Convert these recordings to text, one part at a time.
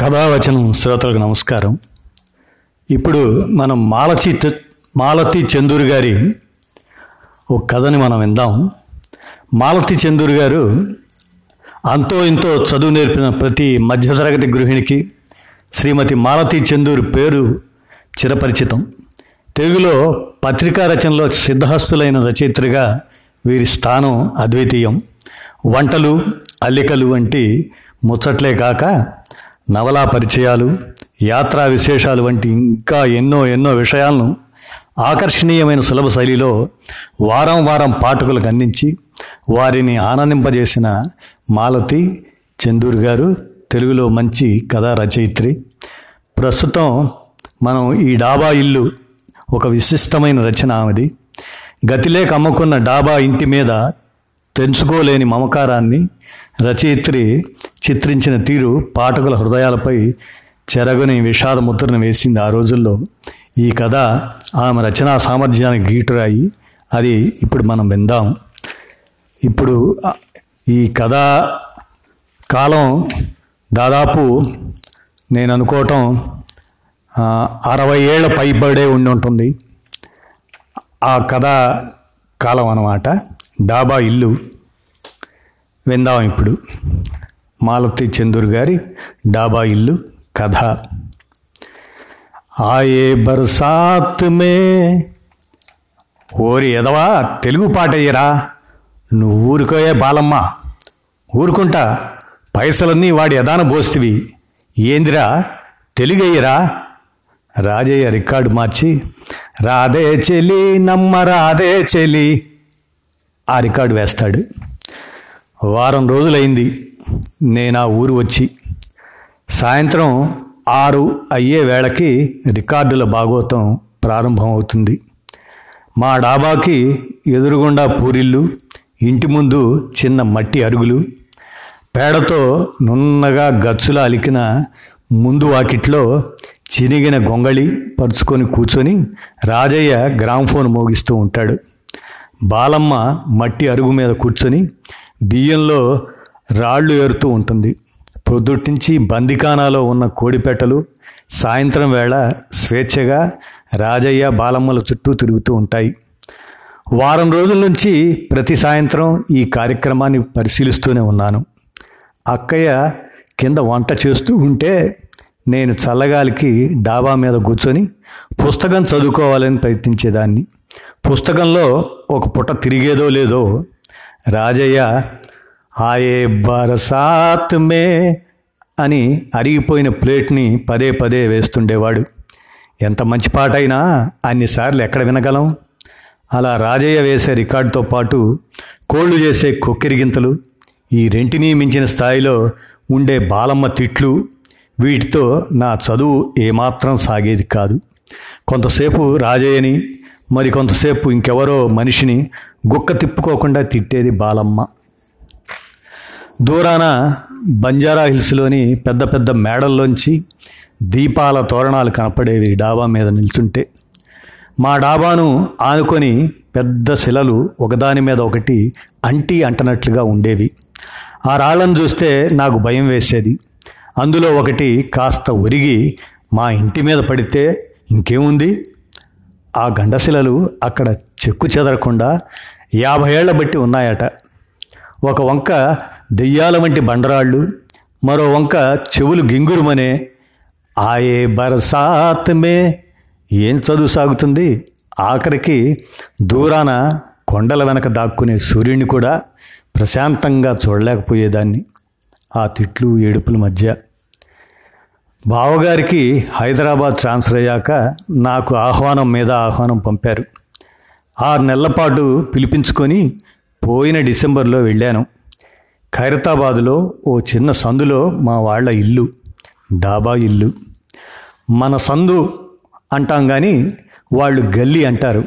కథావచనం శ్రోతలకు నమస్కారం. ఇప్పుడు మనం మాలచి మాలతి చందూరు గారి ఒక కథని మనం విందాం. మాలతి చందూరు గారు అంతో ఇంతో చదువు నేర్పిన ప్రతి మధ్యతరగతి గృహిణికి శ్రీమతి మాలతి చందూరు పేరు చిరపరిచితం. తెలుగులో పత్రికా రచనలో సిద్ధహస్తులైన రచయిత్రిగా వీరి స్థానం అద్వితీయం. వంటలు అల్లికలు వంటి ముచ్చట్లే కాక నవలా పరిచయాలు యాత్రా విశేషాలు వంటి ఇంకా ఎన్నో ఎన్నో విషయాలను ఆకర్షణీయమైన సులభ శైలిలో వారం వారం పాఠకులకు అందించి వారిని ఆనందింపజేసిన మాలతి చందూర్ గారు తెలుగులో మంచి కథా రచయిత్రి. ప్రస్తుతం మనం ఈ డాబా ఇల్లు ఒక విశిష్టమైన రచన ఆమెది. గతిలేక అమ్ముకున్న డాబా ఇంటి మీద తెంచుకోలేని మమకారాన్ని రచయిత్రి చిత్రించిన తీరు పాఠకుల హృదయాలపై చెరగని విషాద ముద్రను వేసింది ఆ రోజుల్లో. ఈ కథ ఆమె రచనా సామర్థ్యానికి గీటురాయి. అది ఇప్పుడు మనం విందాం. ఇప్పుడు ఈ కథ కాలం దాదాపు నేను అనుకోవటం అరవై ఏళ్ళ పైబడే ఉండి ఉంటుంది. ఆ కథ కాలం అన్నమాట. డాబా ఇల్లు. విందాం ఇప్పుడు. మాలతి చందూర్ గారి డాబా ఇల్లు కథ. ఆయే బర్సాత్ మే. ఓరి ఎదవా తెలుగు పాటయ్యరా నువ్వు ఊరుకోయే బాలమ్మ. ఊరుకుంటా పైసలన్నీ వాడి ఎదాన బోస్తివి. ఏందిరా తెలుగయ్యరా. రాజయ్య రికార్డు మార్చి రాధే చెలి నమ్మ రాధే చెలి ఆ రికార్డు వేస్తాడు. వారం రోజులైంది. నేను ఆ ఊరు వచ్చి సాయంత్రం ఆరు అయ్యే వేళకి రికార్డుల భాగోతం ప్రారంభం అవుతుంది మా డాబాకి ఎదురుగుండా పూరిళ్ళు ఇంటి ముందు చిన్న మట్టి అరుగులు పేడతో నున్నగా గచ్చుల అలికిన ముందు వాకిట్లో చినిగిన గొంగళి పరుచుకొని కూర్చొని రాజయ్య గ్రామ్ఫోన్ మోగిస్తూ ఉంటాడు. బాలమ్మ మట్టి అరుగు మీద కూర్చొని బియ్యంలో రాళ్ళు ఏరుతూ ఉంటుంది. పొద్దుటించి బందికానాలో ఉన్న కోడిపెట్టలు సాయంత్రం వేళ స్వేచ్ఛగా రాజయ్య బాలమ్మల చుట్టూ తిరుగుతూ ఉంటాయి. వారం రోజుల నుంచి ప్రతి సాయంత్రం ఈ కార్యక్రమాన్ని పరిశీలిస్తూనే ఉన్నాను. అక్కయ్య కింద వంట చేస్తూ ఉంటే నేను చల్లగాలికి డాబా మీద కూర్చొని పుస్తకం చదువుకోవాలని ప్రయత్నించేదాన్ని. పుస్తకంలో ఒక పుట తిరిగేదో లేదో రాజయ్య ఆయే బరసాత్ మే అని అరిగిపోయిన ప్లేట్ని పదే పదే వేస్తుండేవాడు. ఎంత మంచి పాట అయినా అన్నిసార్లు ఎక్కడ వినగలం? అలా రాజయ్య వేసే రికార్డుతో పాటు కోళ్ళు చేసే కొక్కిరిగింతలు ఈ రెంటినీ మించిన స్థాయిలో ఉండే బాలమ్మ తిట్లు వీటితో నా చదువు ఏమాత్రం సాగేది కాదు. కొంతసేపు రాజయ్యని మరి కొంతసేపు ఇంకెవరో మనిషిని గుక్క తిప్పుకోకుండా తిట్టేది బాలమ్మ. దూరాన బంజారా హిల్స్లోని పెద్ద పెద్ద మేడల్లోంచి దీపాల తోరణాలు కనపడేవి డాబా మీద నిల్చుంటే. మా డాబాను ఆనుకొని పెద్ద శిలలు ఒకదాని మీద ఒకటి అంటి అంటనట్లుగా ఉండేవి. ఆ రాళ్ళను చూస్తే నాకు భయం వేసేది. అందులో ఒకటి కాస్త ఒరిగి మా ఇంటి మీద పడితే ఇంకేముంది? ఆ గండశిలలు అక్కడ చెక్కు చెదరకుండా యాభై ఏళ్ళ బట్టి ఉన్నాయట. ఒక వంక దెయ్యాల వంటి బండరాళ్ళు మరో వంక చెవులు గింగురుమనే ఆయే బరసాత్మే ఏం చదువు సాగుతుంది ఆఖరికి దూరాన కొండల వెనక దాక్కునే సూర్యుని కూడా ప్రశాంతంగా చూడలేకపోయేదాన్ని. ఆ తిట్లు ఏడుపుల మధ్య బావగారికి హైదరాబాద్ ట్రాన్స్ఫర్ అయ్యాక నాకు ఆహ్వానం మీద ఆహ్వానం పంపారు. ఆరు నెలల పాటు పిలిపించుకొని పోయిన డిసెంబర్లో వెళ్ళాను. ఖైరతాబాదులో ఓ చిన్న సందులో మా వాళ్ళ ఇల్లు డాబా ఇల్లు. మన సందు అంటాం కానీ వాళ్ళు గల్లీ అంటారు.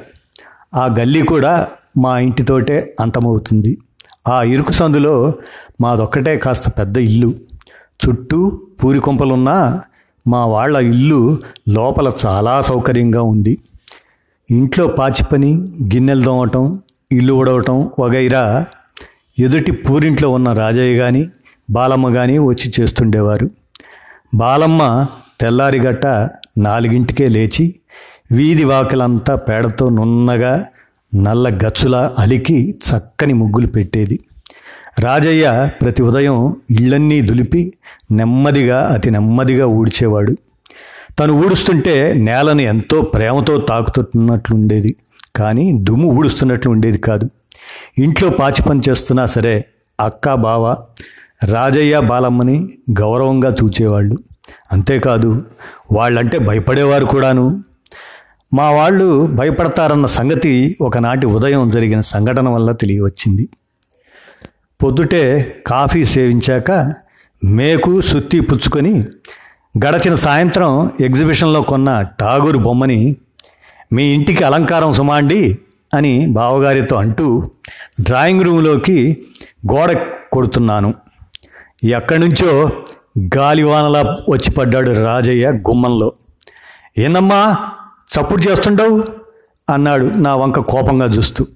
ఆ గల్లీ కూడా మా ఇంటితోటే అంతమవుతుంది. ఆ ఇరుకు సందులో మాదొక్కటే కాస్త పెద్ద ఇల్లు. చుట్టూ పూరికొంపలున్నా మా వాళ్ళ ఇల్లు లోపల చాలా సౌకర్యంగా ఉంది. ఇంట్లో పాచి పని గిన్నెలు తోమటం ఇల్లు ఉడవటం వగైరా ఎదుటి పూరింట్లో ఉన్న రాజయ్య కానీ బాలమ్మ కానీ వచ్చి చేస్తుండేవారు. బాలమ్మ తెల్లారిగట్ట నాలుగింటికే లేచి వీధి వాకిలంతా పేడతో నున్నగా నల్ల గచ్చులా అలికి చక్కని ముగ్గులు పెట్టేది. రాజయ్య ప్రతి ఉదయం ఇళ్ళన్నీ దులిపి నెమ్మదిగా అతి నెమ్మదిగా ఊడ్చేవాడు. తను ఊడుస్తుంటే నేలను ఎంతో ప్రేమతో తాకుతున్నట్లుండేది. కానీ దుమ్ము ఊడుస్తున్నట్లు ఉండేది కాదు. ఇంట్లో పాచి పని చేస్తున్నా సరే అక్క బావ రాజయ్య బాలమ్మని గౌరవంగా చూచేవాళ్ళు. అంతేకాదు వాళ్ళంటే భయపడేవారు కూడాను. మా వాళ్ళు భయపడతారన్న సంగతి ఒకనాటి ఉదయం జరిగిన సంఘటన వల్ల తెలియవచ్చింది. పొద్దుటే కాఫీ సేవించాక మేకు సుత్తి పుచ్చుకొని గడచిన సాయంత్రం ఎగ్జిబిషన్లో కొన్న టాగూరు బొమ్మని మీ ఇంటికి అలంకారం సుమాండి అని బావగారితో అంటూ డ్రాయింగ్ రూమ్లోకి గోడ కొడుతున్నాను. ఎక్కడి నుంచో గాలివానలా వచ్చి పడ్డాడు రాజయ్య గుమ్మంలో. ఏందమ్మా చప్పుడు చేస్తుండవు? అన్నాడు నా వంక కోపంగా చూస్తూ.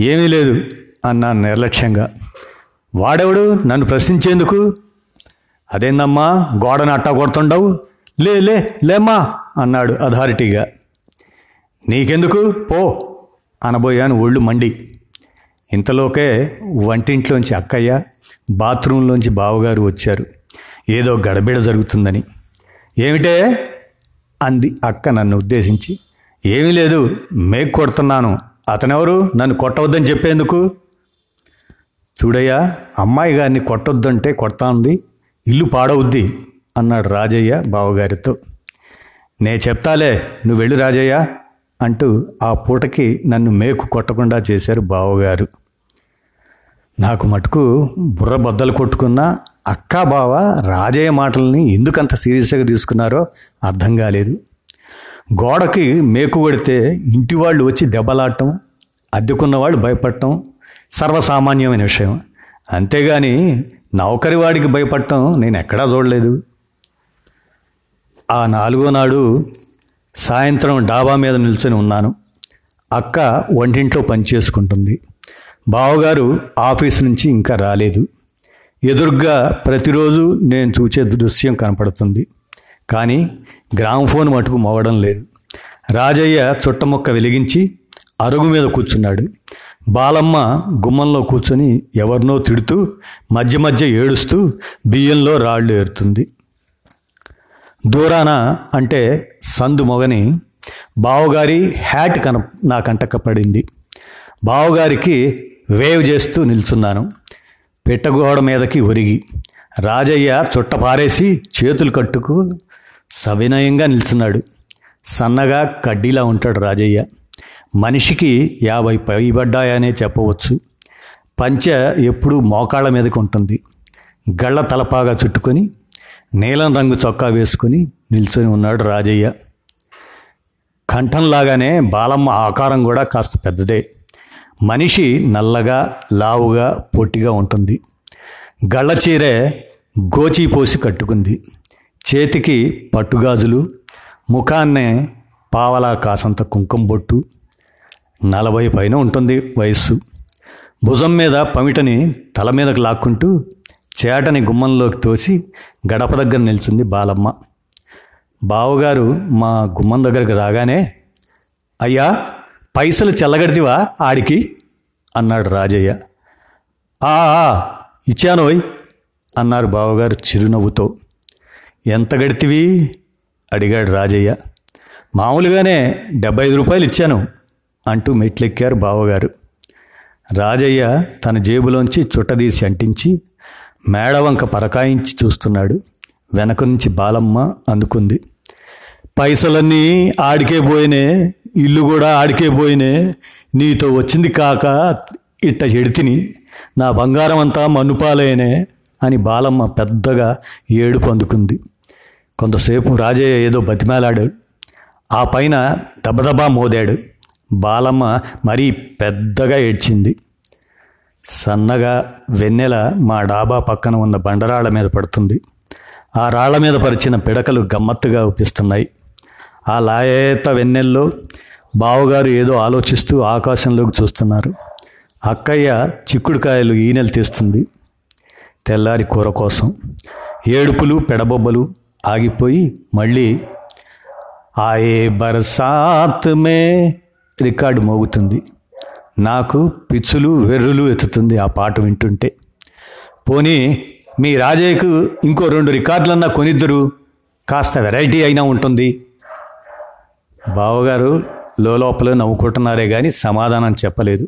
ఏమీ లేదు అన్నాను నిర్లక్ష్యంగా. వాడెవడు? నన్ను ప్రశ్నించేందుకు? అదేందమ్మా గోడను అట్టా కొడుతుండవు? లే లే లేమ్మా అన్నాడు అథారిటీగా. నీకెందుకు? పో అనబోయాను ఒళ్ళు మండి. ఇంతలోకే వంటింట్లోంచి అక్కయ్య బాత్రూంలోంచి బావగారు వచ్చారు. ఏదో గడబిడ జరుగుతుందని. ఏమిటే? అంది అక్క నన్ను ఉద్దేశించి. ఏమీ లేదు మేక్ కొడుతున్నాను. అతనెవరు? నన్ను కొట్టవద్దని చెప్పేందుకు? చూడయ్యా అమ్మాయి గారిని కొట్టొద్దంటే కొడతా ఉంది ఇల్లు పాడవుద్ది అన్నాడు రాజయ్య బావగారితో. నే చెప్తాలే నువ్వు వెళ్ళు రాజయ్య అంటూ ఆ పూటకి నన్ను మేకు కొట్టకుండా చేశారు బావగారు. నాకు మటుకు బుర్ర బద్దలు కొట్టుకున్న అక్కా బావ రాజయ్య మాటల్ని ఎందుకంత సీరియస్గా తీసుకున్నారో అర్థం కాలేదు. గోడకి మేకు కొడితే ఇంటి వాళ్ళు వచ్చి దెబ్బలాడటం అద్దెకున్న వాళ్ళు భయపడటం సర్వసామాన్యమైన విషయం. అంతేగాని నౌకరివాడికి భయపడటం నేను ఎక్కడా చూడలేదు. ఆ నాలుగో నాడు సాయంత్రం డాబా మీద నిల్చొని ఉన్నాను. అక్క వంటింట్లో పనిచేసుకుంటుంది బావగారు ఆఫీస్ నుంచి ఇంకా రాలేదు. ఎదురుగ్గా ప్రతిరోజు నేను చూచే దృశ్యం కనపడుతుంది. కానీ గ్రామ్ఫోన్ మటుకు మోవడం లేదు. రాజయ్య చుట్టముక్క వెలిగించి అరుగు మీద కూర్చున్నాడు. బాలమ్మ గుమ్మంలో కూర్చొని ఎవరినో తిడుతూ మధ్య మధ్య ఏడుస్తూ బియ్యంలో రాళ్ళు ఏరుతుంది. దూరాన అంటే సందు మొగని బావగారి హ్యాట్ కన నా కంటకపడింది బావగారికి వేవ్ చేస్తూ నిల్చున్నాను. పెట్టగోడ మీదకి ఒరిగి రాజయ్య చుట్ట పారేసి చేతులు కట్టుకు సవినయంగా నిల్చున్నాడు. సన్నగా కడ్డీలా ఉంటాడు రాజయ్య. మనిషికి యాభై పైబడ్డాయనే చెప్పవచ్చు. పంచ ఎప్పుడూ మోకాళ్ళ మీదకి ఉంటుంది. గళ్ళ తలపాగా చుట్టుకొని నీలం రంగు చొక్కా వేసుకొని నిల్చొని ఉన్నాడు రాజయ్య. కంఠంలాగానే బాలమ్మ ఆకారం కూడా కాస్త పెద్దదే. మనిషి నల్లగా లావుగా పొట్టిగా ఉంటుంది. గళ్ళ చీరే గోచి పోసి కట్టుకుంది. చేతికి పట్టుగాజులు ముఖాన్నే పావలా కాసంత కుంకుమ బొట్టు నలభై పైన ఉంటుంది వయస్సు. భుజం మీద పమిటని తల మీదకు లాక్కుంటూ చేటని గుమ్మంలోకి తోసి గడప దగ్గర నిల్చుంది బాలమ్మ. బావగారు మా గుమ్మం దగ్గరికి రాగానే అయ్యా పైసలు చల్లగడితివా ఆడికి? అన్నాడు రాజయ్య. ఆ ఇచ్చానోయ్ అన్నారు బావగారు చిరునవ్వుతో. ఎంత గడితివి? అడిగాడు రాజయ్య. మామూలుగానే డెబ్బై ఐదు రూపాయలు ఇచ్చాను. అంటూ మెట్లెక్కారు బావగారు. రాజయ్య తన జేబులోంచి చుట్టదీసి అంటించి మేడవంక పరకాయించి చూస్తున్నాడు. వెనక నుంచి బాలమ్మ అందుకుంది. పైసలన్నీ ఆడికే పోయినే ఇల్లు కూడా ఆడికే పోయినే నీతో వచ్చింది కాక ఇట్ట చెడితిని నా బంగారం అంతా మన్నుపాలేనే అని బాలమ్మ పెద్దగా ఏడుపు అందుకుంది. కొంతసేపు రాజయ్య ఏదో బతిమేలాడు ఆ పైన దబదబా మోదాడు. బాలమ్మ మరీ పెద్దగా ఏడ్చింది. సన్నగా వెన్నెల మా డాబా పక్కన ఉన్న బండరాళ్ళ మీద పడుతుంది. ఆ రాళ్ళ మీద పరిచిన పిడకలు గమ్మత్తుగా ఊపిస్తున్నాయి ఆ లాయేత వెన్నెల్లో బావగారు ఏదో ఆలోచిస్తూ ఆకాశంలోకి చూస్తున్నారు. అక్కయ్య చిక్కుడుకాయలు ఈనెలు తీస్తుంది. తెల్లారి కూర కోసం ఏడుపులు పెడబొబ్బలు ఆగిపోయి మళ్ళీ ఆయే బర్సాత్ మే రికార్డు మోగుతుంది. నాకు పిచ్చులు వెర్రులు ఎత్తుతుంది ఆ పాట వింటుంటే. పోనీ మీ రాజయ్యకు ఇంకో రెండు రికార్డులన్నా కొనిద్దరు. కాస్త వెరైటీ అయినా ఉంటుంది. బావగారు లోపల నవ్వుకుంటున్నారే కానీ సమాధానం చెప్పలేదు.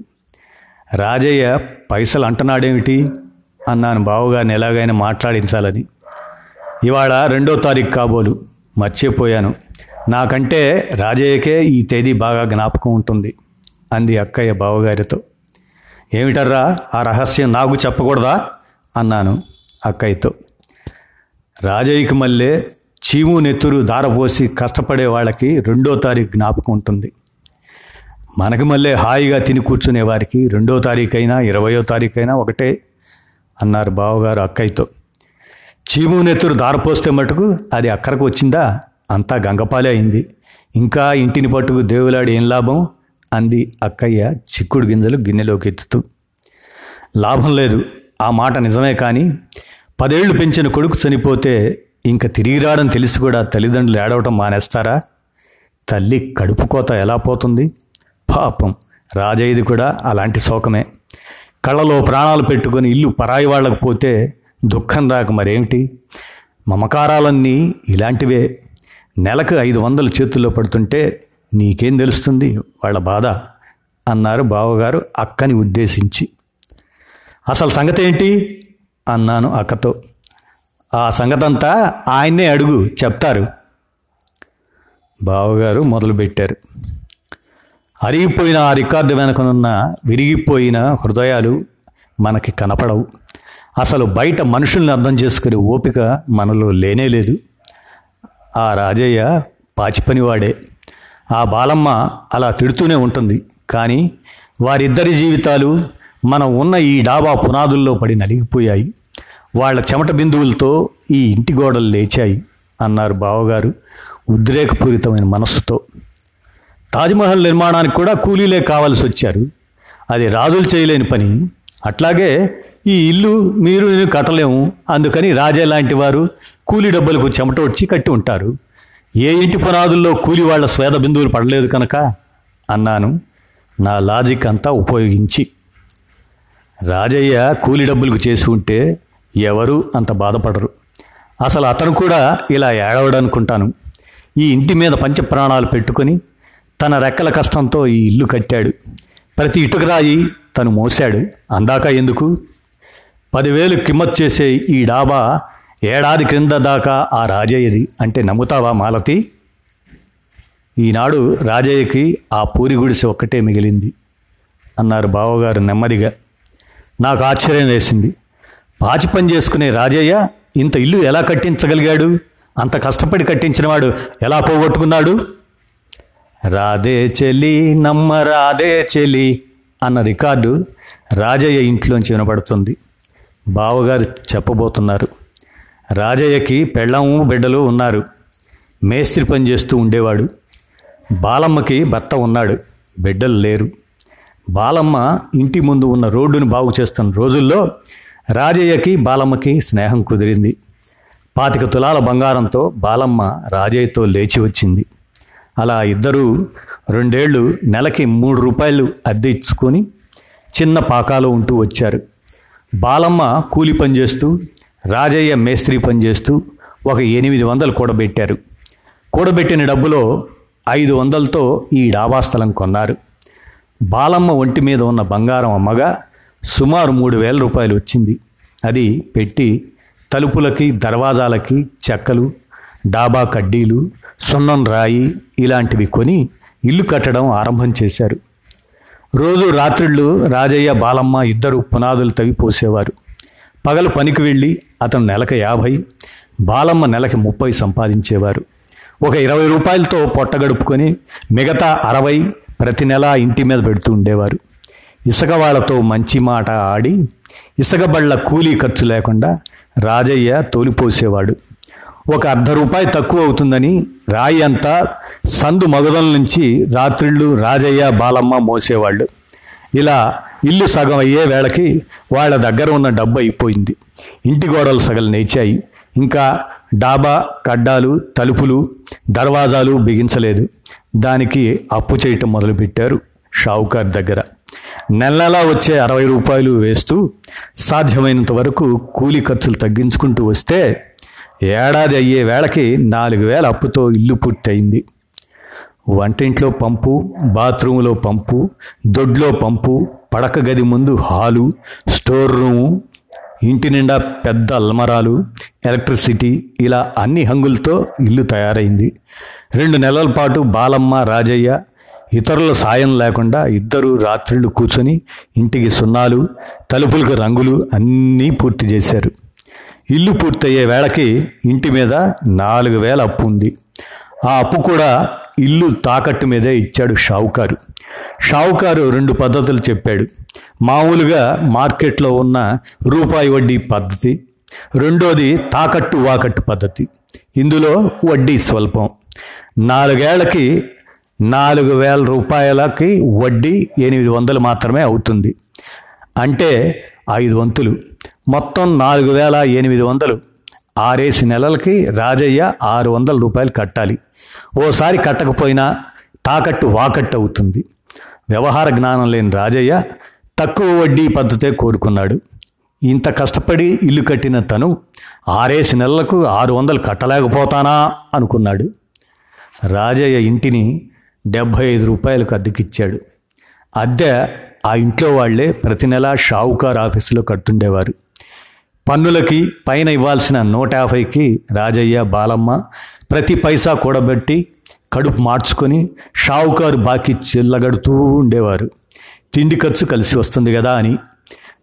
రాజయ్య పైసలు అంటున్నాడేమిటి? అన్నాను బావగారిని ఎలాగైనా మాట్లాడించాలని. ఇవాళ రెండో తారీఖు కాబోలు. మర్చిపోయాను. నాకంటే రాజయ్యకే ఈ తేదీ బాగా జ్ఞాపకం ఉంటుంది అంది అక్కయ్య బావగారితో. ఏమిటర్రా ఆ రహస్యం నాకు చెప్పకూడదా? అన్నాను అక్కయ్యతో. రాజయ్యకి మళ్ళీ చీము నెత్తురు దారపోసి కష్టపడే వాళ్ళకి రెండో తారీఖు జ్ఞాపకం ఉంటుంది. మనకి మళ్ళీ హాయిగా తిని కూర్చునే వారికి రెండో తారీఖైనా ఇరవయో తారీఖైనా ఒకటే అన్నారు బావగారు అక్కయ్యతో. చీము నెత్తురు దారపోస్తే మటుకు అది అక్కడికి వచ్చిందా? అంతా గంగపాలే అయింది. ఇంకా ఇంటిని పట్టుకు దేవులాడి ఏం లాభం? అంది అక్కయ్య చిక్కుడు గింజలు గిన్నెలోకి ఎత్తుతూ లాభం లేదు. ఆ మాట నిజమే కానీ పదేళ్ళు పెంచిన కొడుకు చనిపోతే ఇంక తిరిగి రావడం తెలిసి కూడా తల్లిదండ్రులు ఏడవటం మానేస్తారా? తల్లి కడుపు కోత ఎలా పోతుంది? పాపం. రాజయ్యది కూడా అలాంటి శోకమే. కళ్ళలో ప్రాణాలు పెట్టుకొని ఇల్లు పరాయి వాళ్ళకు పోతే దుఃఖం రాక మరేమిటి మమకారాలన్నీ ఇలాంటివే. నెలకు ఐదు వందలు చేతుల్లో పడుతుంటే నీకేం తెలుస్తుంది? వాళ్ళ బాధ అన్నారు బావగారు అక్కని ఉద్దేశించి. అసలు సంగతి ఏంటి అన్నాను అక్కతో. ఆ సంగతంతా ఆయన్నే అడుగు చెప్తారు. బావగారు మొదలుపెట్టారు. అరిగిపోయిన ఆ రికార్డు వెనకనున్న విరిగిపోయిన హృదయాలు మనకి కనపడవు. అసలు బయట మనుషుల్ని అర్థం చేసుకునే ఓపిక మనలో లేనే లేదు. ఆ రాజయ్య పాచిపనివాడే. ఆ బాలమ్మ అలా తిడుతూనే ఉంటుంది. కానీ వారిద్దరి జీవితాలు మనం ఉన్న ఈ డాబా పునాదుల్లో పడి నలిగిపోయాయి. వాళ్ళ చెమట బిందువులతో ఈ ఇంటి గోడలు లేచాయి అన్నారు బావగారు ఉద్రేకపూరితమైన మనస్సుతో. తాజ్మహల్ నిర్మాణానికి కూడా కూలీలే కావాల్సి వచ్చారు. అది రాజులు చేయలేని పని. అట్లాగే ఈ ఇల్లు మీరు నేను కట్టలేము. అందుకని రాజే లాంటి వారు కూలీ డబ్బులకు చెమటొడ్చి కట్టి ఉంటారు. ఏ ఇంటి పునాదుల్లో కూలి వాళ్ళ స్వేద బిందువులు పడలేదు కనుక? అన్నాను. నా లాజిక్ అంతా ఉపయోగించి. రాజయ్య కూలి డబ్బులకు చేసి ఉంటే ఎవరు అంత బాధపడరు. అసలు అతను కూడా ఇలా ఏడవడనుకుంటాను. ఈ ఇంటి మీద పంచ ప్రాణాలు పెట్టుకొని తన రెక్కల కష్టంతో ఈ ఇల్లు కట్టాడు. ప్రతి ఇటుకరాయి తను మోశాడు. అందాక ఎందుకు? పదివేలు కిమ్మత్ చేసే ఈ డాబా ఏడాది క్రింద దాకా ఆ రాజయ్యది. అంటే నమ్ముతావా మాలతి? ఈనాడు రాజయ్యకి ఆ పూరి గుడిసె ఒక్కటే మిగిలింది. అన్నారు బావగారు నెమ్మదిగా. నాకు ఆశ్చర్యం వేసింది. పాచి పని చేసుకునే రాజయ్య ఇంత ఇల్లు ఎలా కట్టించగలిగాడు? అంత కష్టపడి కట్టించినవాడు ఎలా పోగొట్టుకున్నాడు? రాధే చెలి నమ్మ రాధే చెలి అన్న రికార్డు రాజయ్య ఇంట్లోంచి వినపడుతుంది బావగారు చెప్పబోతున్నారు. రాజయ్యకి పెళ్ళము బిడ్డలు ఉన్నారు. మేస్త్రి పని చేస్తూ ఉండేవాడు. బాలమ్మకి భర్త ఉన్నాడు. బిడ్డలు లేరు. బాలమ్మ ఇంటి ముందు ఉన్న రోడ్డును బాగు చేస్తున్న రోజుల్లో రాజయ్యకి బాలమ్మకి స్నేహం కుదిరింది. పాతిక తులాల బంగారంతో బాలమ్మ రాజయ్యతో లేచి వచ్చింది. అలా ఇద్దరూ రెండేళ్ళు నెలకి మూడు రూపాయలు అద్దె ఇచ్చుకొని చిన్న పాకాలో ఉంటూ వచ్చారు. బాలమ్మ కూలి పని చేస్తూ రాజయ్య మేస్త్రి పని చేస్తూ ఒక ఎనిమిది వందలు కూడబెట్టారు. కూడబెట్టిన డబ్బులో ఐదు వందలతో ఈ డాబా స్థలం కొన్నారు. బాలమ్మ ఒంటి మీద ఉన్న బంగారం అమ్మగా సుమారు మూడు వేల రూపాయలు వచ్చింది. అది పెట్టి తలుపులకి దర్వాజాలకి చెక్కలు డాబా కడ్డీలు సున్నం రాయి ఇలాంటివి కొని ఇల్లు కట్టడం ఆరంభం చేశారు. రోజు రాత్రిళ్ళు రాజయ్య బాలమ్మ ఇద్దరు పునాదులు తవ్వి పోసేవారు. పగలు పనికి వెళ్ళి అతను నెలకు యాభై బాలమ్మ నెలకి ముప్పై సంపాదించేవారు. ఒక ఇరవై రూపాయలతో పొట్ట గడుపుకొని మిగతా అరవై ప్రతి నెల ఇంటి మీద పెడుతూ ఉండేవారు. ఇసుక వాళ్ళతో మంచి మాట ఆడి ఇసుక బళ్ళ కూలీ ఖర్చు లేకుండా రాజయ్య తోలిపోసేవాడు. ఒక అర్ధ రూపాయి తక్కువ అవుతుందని రాయి అంతా సందు మగదల నుంచి రాత్రిళ్ళు రాజయ్య బాలమ్మ మోసేవాళ్ళు. ఇలా ఇల్లు సగం అయ్యే వేళకి వాళ్ళ దగ్గర ఉన్న డబ్బు అయిపోయింది. ఇంటి గోడలు సగలు నేచాయి ఇంకా డాబా కడ్డాలు తలుపులు దర్వాజాలు బిగించలేదు. దానికి అప్పు చేయటం మొదలుపెట్టారు షావుకార్ దగ్గర. నెల నెలా వచ్చే అరవై రూపాయలు వేస్తూ సాధ్యమైనంత వరకు కూలీ ఖర్చులు తగ్గించుకుంటూ వస్తే ఏడాది అయ్యే వేళకి నాలుగు వేల అప్పుతో ఇల్లు పూర్తయింది. వంటింట్లో పంపు బాత్రూంలో పంపు దొడ్లో పంపు పడక గది ముందు హాలు స్టోర్ రూము ఇంటి నిండా పెద్ద అల్మరాలు ఎలక్ట్రిసిటీ ఇలా అన్ని హంగులతో ఇల్లు తయారైంది. రెండు నెలల పాటు బాలమ్మ రాజయ్య ఇతరుల సాయం లేకుండా ఇద్దరు రాత్రిళ్ళు కూర్చొని ఇంటికి సున్నాలు తలుపులకు రంగులు అన్నీ పూర్తి చేశారు. ఇల్లు పూర్తయ్యే వేళకి ఇంటి మీద నాలుగు వేల అప్పు ఉంది. ఆ అప్పు కూడా ఇల్లు తాకట్టు మీదే ఇచ్చాడు షావుకారు. షావుకారు రెండు పద్ధతులు చెప్పాడు. మామూలుగా మార్కెట్లో ఉన్న రూపాయి వడ్డీ పద్ధతి. రెండోది తాకట్టు వాకట్టు పద్ధతి. ఇందులో వడ్డీ స్వల్పం. నాలుగేళ్ళకి నాలుగు వేల రూపాయలకి వడ్డీ ఎనిమిది వందలు మాత్రమే అవుతుంది. అంటే ఐదు వంతులు. మొత్తం నాలుగు వేల ఎనిమిది వందలు. ఆరేసి నెలలకి రాజయ్య ఆరు వందల రూపాయలు కట్టాలి. ఓసారి కట్టకపోయినా తాకట్టు వాకట్టు అవుతుంది. వ్యవహార జ్ఞానం లేని రాజయ్య తక్కువ వడ్డీ పద్ధతే కోరుకున్నాడు. ఇంత కష్టపడి ఇల్లు కట్టిన తను ఆరేసి నెలలకు ఆరు వందలు కట్టలేకపోతానా అనుకున్నాడు. రాజయ్య ఇంటిని డెబ్భై ఐదు రూపాయలకు అద్దెకిచ్చాడు. అద్దె ఆ ఇంట్లో వాళ్ళే ప్రతి నెల షావుకార్ ఆఫీసులో కట్టుండేవారు. పన్నులకి పైన ఇవ్వాల్సిన నూట యాభైకి రాజయ్య బాలమ్మ ప్రతి పైసా కూడబెట్టి కడుపు మార్చుకొని షావుకారు బాకీ చిల్లగడుతూ ఉండేవారు. తిండి ఖర్చు కలిసి వస్తుంది కదా అని.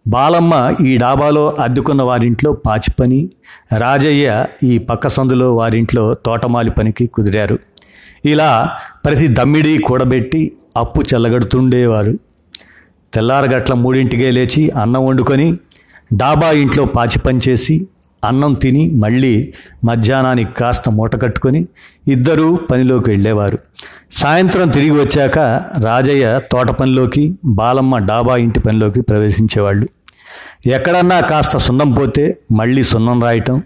బాలమ్మ ఈ డాబాలో అద్దుకున్న వారింట్లో పాచి పని రాజయ్య ఈ పక్క సందులో వారింట్లో తోటమాలి పనికి కుదిరారు. ఇలా ప్రతి దమ్మిడి కూడబెట్టి అప్పు చెల్లగడుతుండేవారు. తెల్లారగట్ల మూడింటికే లేచి అన్నం వండుకొని డాబా ఇంట్లో పాచి పనిచేసి అన్నం తిని మళ్ళీ మధ్యాహ్నానికి కాస్త మూట కట్టుకొని ఇద్దరూ పనిలోకి వెళ్ళేవారు. సాయంత్రం తిరిగి వచ్చాక రాజయ్య తోట పనిలోకి బాలమ్మ డాబా ఇంటి పనిలోకి ప్రవేశించేవాళ్ళు. ఎక్కడన్నా కాస్త సున్నం పోతే మళ్ళీ సున్నం రాయటం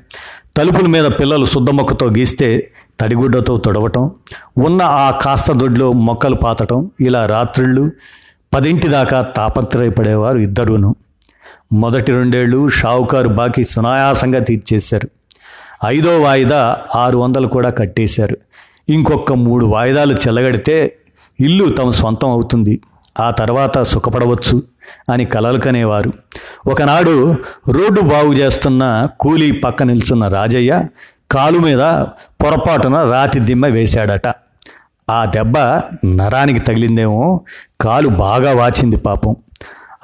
తలుపుల మీద పిల్లలు శుద్ధమొక్కతో గీస్తే తడిగుడ్డతో తొడవటం ఉన్న ఆ కాస్త దొడ్లో మొక్కలు పాతటం ఇలా రాత్రిళ్ళు పదింటి దాకా తాపత్రయపడేవారు ఇద్దరూను. మొదటి రెండేళ్ళు షావుకారు బాకీ సునాయాసంగా తీర్చేశారు. ఐదో వాయిదా ఆరు వందలు కూడా కట్టేశారు. ఇంకొక మూడు వాయిదాలు చెల్లగడితే ఇల్లు తమ సొంతం అవుతుంది. ఆ తర్వాత సుఖపడవచ్చు అని కలలు కనేవారు ఒకనాడు రోడ్డు బాగు చేస్తున్న కూలీ పక్క నిల్చున్న రాజయ్య కాలు మీద పొరపాటున రాతి దిమ్మ వేశాడట. ఆ దెబ్బ నరానికి తగిలిందేమో కాలు బాగా వాచింది పాపం.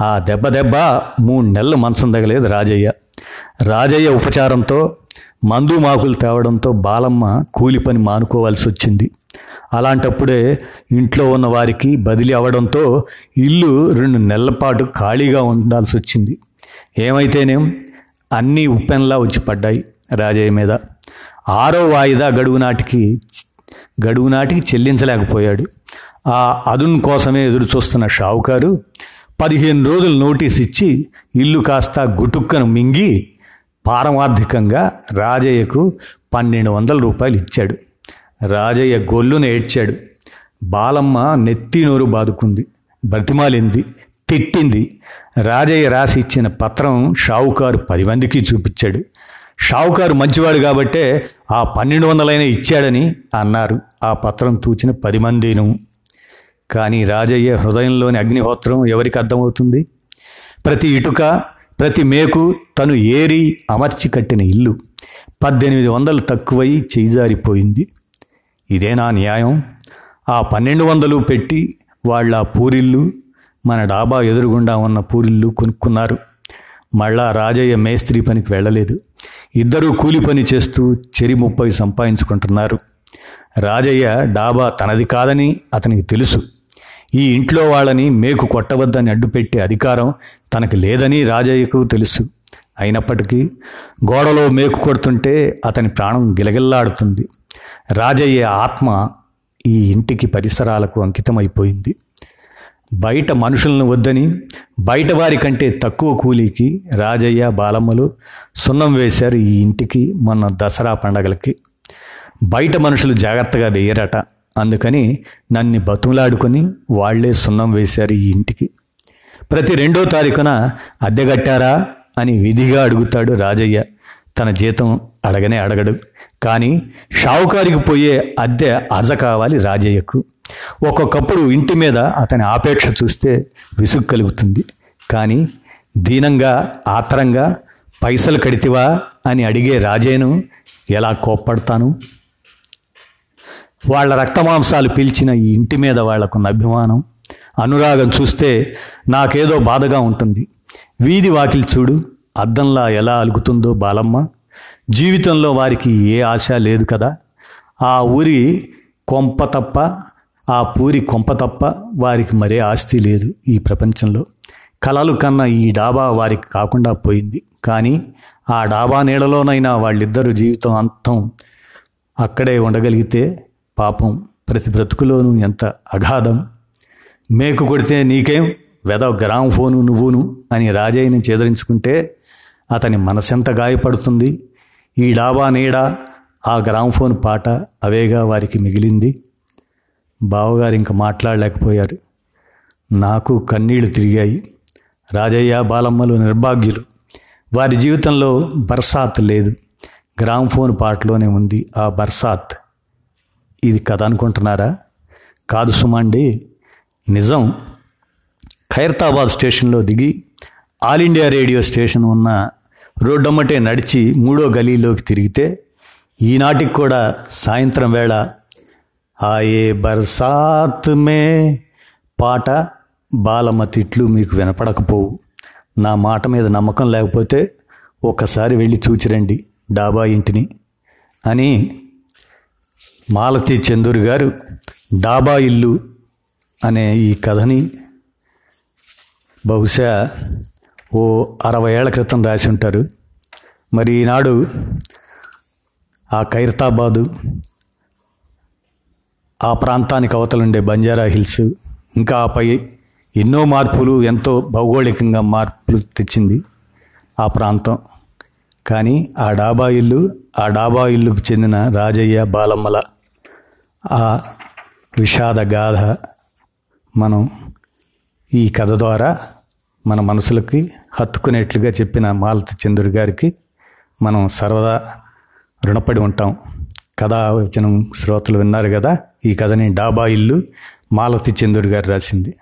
ఆ దెబ్బ దెబ్బ మూడు నెలలు మనసు తగలేదు రాజయ్య. రాజయ్య ఉపచారంతో మందు మాకులు తేవడంతో బాలమ్మ కూలి పని మానుకోవాల్సి వచ్చింది. అలాంటప్పుడే ఇంట్లో ఉన్న వారికి బదిలీ అవ్వడంతో ఇల్లు రెండు నెలల పాటు ఖాళీగా ఉండాల్సి వచ్చింది. ఏమైతేనేం అన్నీ ఉప్పెన్లా వచ్చి పడ్డాయి రాజయ్య మీద. ఆరో వాయిదా గడువు నాటికి గడువు నాటికి చెల్లించలేకపోయాడు. ఆ అదున్ కోసమే ఎదురు చూస్తున్న షావుకారు పదిహేను రోజులు నోటీస్ ఇచ్చి ఇల్లు కాస్త గుటుక్కను మింగి పారమార్థికంగా రాజయ్యకు పన్నెండు వందల రూపాయలు ఇచ్చాడు. రాజయ్య గొల్లును ఏడ్చాడు. బాలమ్మ నెత్తి నోరు బాదుకుంది. బ్రతిమాలింది. తిట్టింది. రాజయ్య రాసి ఇచ్చిన పత్రం షావుకారు పది మందికి చూపించాడు. షావుకారు మంచివాడు కాబట్టే ఆ పన్నెండు వందలైనా ఇచ్చాడని అన్నారు. ఆ పత్రం తూచిన పది మందిను కానీ రాజయ్య హృదయంలోని అగ్నిహోత్రం ఎవరికి అర్థమవుతుంది? ప్రతి ఇటుక ప్రతి మేకు తను ఏరి అమర్చి కట్టిన ఇల్లు. పద్దెనిమిది వందలు తక్కువై చేజారిపోయింది. ఇదేనా న్యాయం? ఆ పన్నెండు వందలు పెట్టి వాళ్ళ పూరిల్లు మన డాబా ఎదురుగుండా ఉన్న పూరిల్లు కొనుక్కున్నారు. మళ్ళా రాజయ్య మేస్త్రి పనికి వెళ్ళలేదు. ఇద్దరూ కూలి పని చేస్తూ చెరి ముప్పై సంపాదించుకుంటున్నారు. రాజయ్య డాబా తనది కాదని అతనికి తెలుసు. ఈ ఇంట్లో వాళ్ళని మేకు కొట్టవద్దని అడ్డుపెట్టే అధికారం తనకి లేదని రాజయ్యకు తెలుసు. అయినప్పటికీ గోడలో మేకు కొడుతుంటే అతని ప్రాణం గిలగిల్లాడుతుంది. రాజయ్య ఆత్మ ఈ ఇంటికి పరిసరాలకు అంకితమైపోయింది. బయట మనుషులను వద్దని బయట వారి కంటే తక్కువ కూలీకి రాజయ్య బాలమ్మలు సున్నం వేశారు ఈ ఇంటికి మొన్న దసరా పండగలకి. బయట మనుషులు జాగ్రత్తగా వేయరట. అందుకని నన్ను బతుములాడుకొని వాళ్ళే సున్నం వేశారు ఈ ఇంటికి. ప్రతి రెండో తారీఖున అద్దె కట్టారా అని విధిగా అడుగుతాడు రాజయ్య. తన జీతం అడగనే అడగడు. కానీ షావుకారికి పోయే అద్దె అజ కావాలి రాజయ్యకు. ఒక్కొక్కప్పుడు ఇంటి మీద అతని ఆపేక్ష చూస్తే విసుగు కలుగుతుంది. కానీ దీనంగా ఆత్రంగా పైసలు కడితివా అని అడిగే రాజయ్యను ఎలా కోప్పడతాను? వాళ్ళ రక్తమాంసాలు పీల్చిన ఈ ఇంటి మీద వాళ్ళకున్న అభిమానం అనురాగం చూస్తే నాకేదో బాధగా ఉంటుంది. వీధి వాకిలి చూడు అద్దంలా ఎలా అలుగుతుందో బాలమ్మ. జీవితంలో వారికి ఏ ఆశ లేదు కదా. ఆ ఊరి కొంప తప్ప ఆ పూరి కొంప తప్ప వారికి మరే ఆస్తి లేదు ఈ ప్రపంచంలో. కలలు కన్న ఈ డాబా వారికి కాకుండా పోయింది. కానీ ఆ డాబా నీడలోనైనా వాళ్ళిద్దరు జీవితం అంతం అక్కడే ఉండగలిగితే పాపం ప్రతి బ్రతుకులోనూ ఎంత అగాధం. మేకు కొడితే నీకేం? వెద గ్రామ్ ఫోను నువ్వును అని రాజయ్యని చేదరించుకుంటే అతని మనసెంత గాయపడుతుంది. ఈ డాబా నీడా ఆ గ్రామ్ ఫోన్ పాట అవేగా వారికి మిగిలింది. బావగారు ఇంక మాట్లాడలేకపోయారు. నాకు కన్నీళ్ళు తిరిగాయి. రాజయ్య బాలమ్మలు నిర్భాగ్యులు. వారి జీవితంలో బర్సాత్ లేదు. గ్రామ్ ఫోన్ పాటలోనే ఉంది ఆ బర్సాత్. ఇది కథ అనుకుంటున్నారా? కాదు సుమండి నిజం. ఖైరతాబాద్ స్టేషన్లో దిగి ఆల్ ఇండియా రేడియో స్టేషన్ ఉన్న రోడ్డమ్మటే నడిచి మూడో గలీలోకి తిరిగితే ఈనాటికి కూడా సాయంత్రం వేళ ఆయే బర్సాత్ మే పాట బాలమ్మ తిట్లు మీకు వినపడకపోవు. నా మాట మీద నమ్మకం లేకపోతే ఒక్కసారి వెళ్ళి చూచిరండి డాబా ఇంటిని అని మాలతి చందూరి గారు డాబా ఇల్లు అనే ఈ కథని బహుశా ఓ అరవై ఏళ్ళ క్రితం రాసి ఉంటారు. మరి ఈనాడు ఆ ఖైరతాబాదు ఆ ప్రాంతానికి అవతలుండే బంజారా హిల్స్ ఇంకా ఆపై ఎన్నో మార్పులు ఎంతో భౌగోళికంగా మార్పులు తెచ్చింది ఆ ప్రాంతం. కానీ ఆ డాబా ఇల్లు ఆ డాబా ఇల్లుకు చెందిన రాజయ్య బాలమ్మల ఆ విషాద గాథ మనం ఈ కథ ద్వారా మన మనసులకి హత్తుకునేట్లుగా చెప్పిన మాలతి చంద్రుడి గారికి మనం సర్వదా రుణపడి ఉంటాం. కథా వచనం శ్రోతలు విన్నారు కదా? ఈ కథని డాబా ఇల్లు మాలతి చంద్రుడి గారు రాసింది.